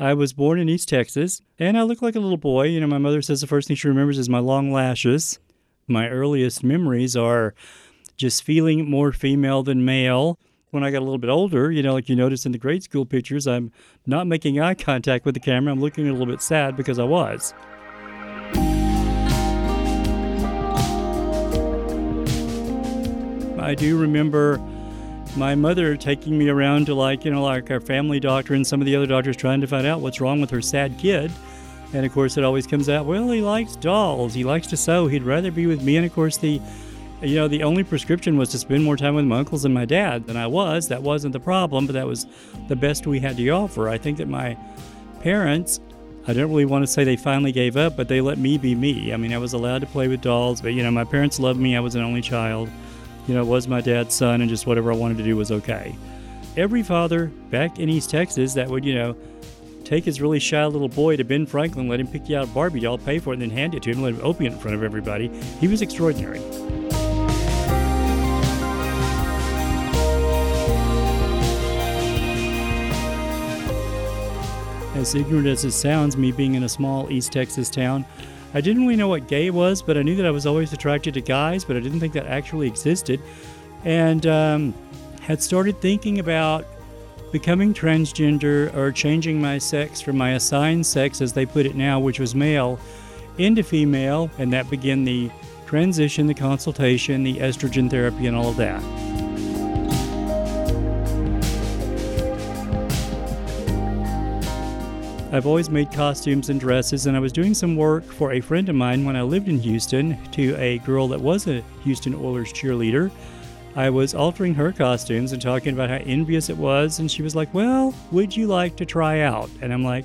I was born in East Texas, and I look like a little boy. You know, my mother says the first thing she remembers is my long lashes. My earliest memories are just feeling more female than male. When I got a little bit older, you know, like you notice in the grade school pictures, I'm not making eye contact with the camera. I'm looking a little bit sad because I was. I do remember my mother taking me around to like you know like our family doctor and some of the other doctors trying to find out what's wrong with her sad kid. And of course it always comes out well he likes dolls. He likes to sew. He'd rather be with me. And of course the you know the only prescription was to spend more time with my uncles and my dad than i was. That wasn't the problem but that was the best we had to offer. I think that my parents I don't really want to say they finally gave up, but they let me be me. I mean, I was allowed to play with dolls, but you know, my parents loved me. I was an only child you know, was my dad's son and just whatever I wanted to do was okay. Every father back in East Texas that would, you know, take his really shy little boy to Ben Franklin, let him pick you out a Barbie doll, pay for it, and then hand it to him, let him open it in front of everybody. He was extraordinary. As ignorant as it sounds, me being in a small East Texas town, I didn't really know what gay was, but I knew that I was always attracted to guys, but I didn't think that actually existed. And um, had started thinking about becoming transgender or changing my sex from my assigned sex, as they put it now, which was male, into female, and that began the transition, the consultation, the estrogen therapy, and all of that. I've always made costumes and dresses, and I was doing some work for a friend of mine when I lived in Houston to a girl that was a Houston Oilers cheerleader. I was altering her costumes and talking about how envious it was, and she was like, Well, would you like to try out? And I'm like,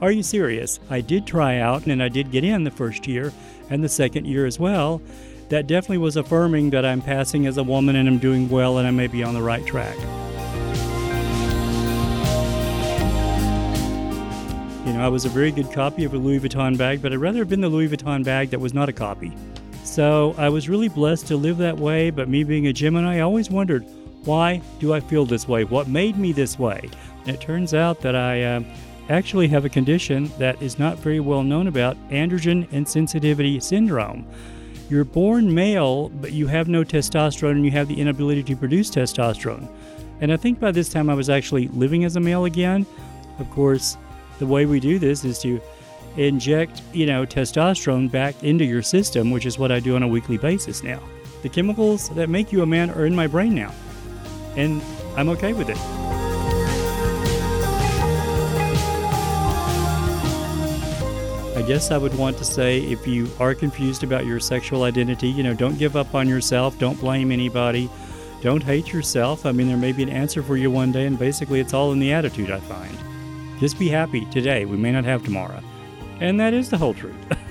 Are you serious? I did try out, and I did get in the first year and the second year as well. That definitely was affirming that I'm passing as a woman and I'm doing well and I may be on the right track. You know, I was a very good copy of a Louis Vuitton bag, but I'd rather have been the Louis Vuitton bag that was not a copy. So I was really blessed to live that way, but me being a Gemini, I always wondered, why do I feel this way? What made me this way? And it turns out that I uh, actually have a condition that is not very well known about androgen insensitivity syndrome. You're born male, but you have no testosterone and you have the inability to produce testosterone. And I think by this time I was actually living as a male again. Of course, the way we do this is to inject, you know, testosterone back into your system, which is what I do on a weekly basis now. The chemicals that make you a man are in my brain now, and I'm okay with it. I guess I would want to say if you are confused about your sexual identity, you know, don't give up on yourself, don't blame anybody, don't hate yourself. I mean, there may be an answer for you one day, and basically it's all in the attitude, I find. Just be happy today. We may not have tomorrow. And that is the whole truth.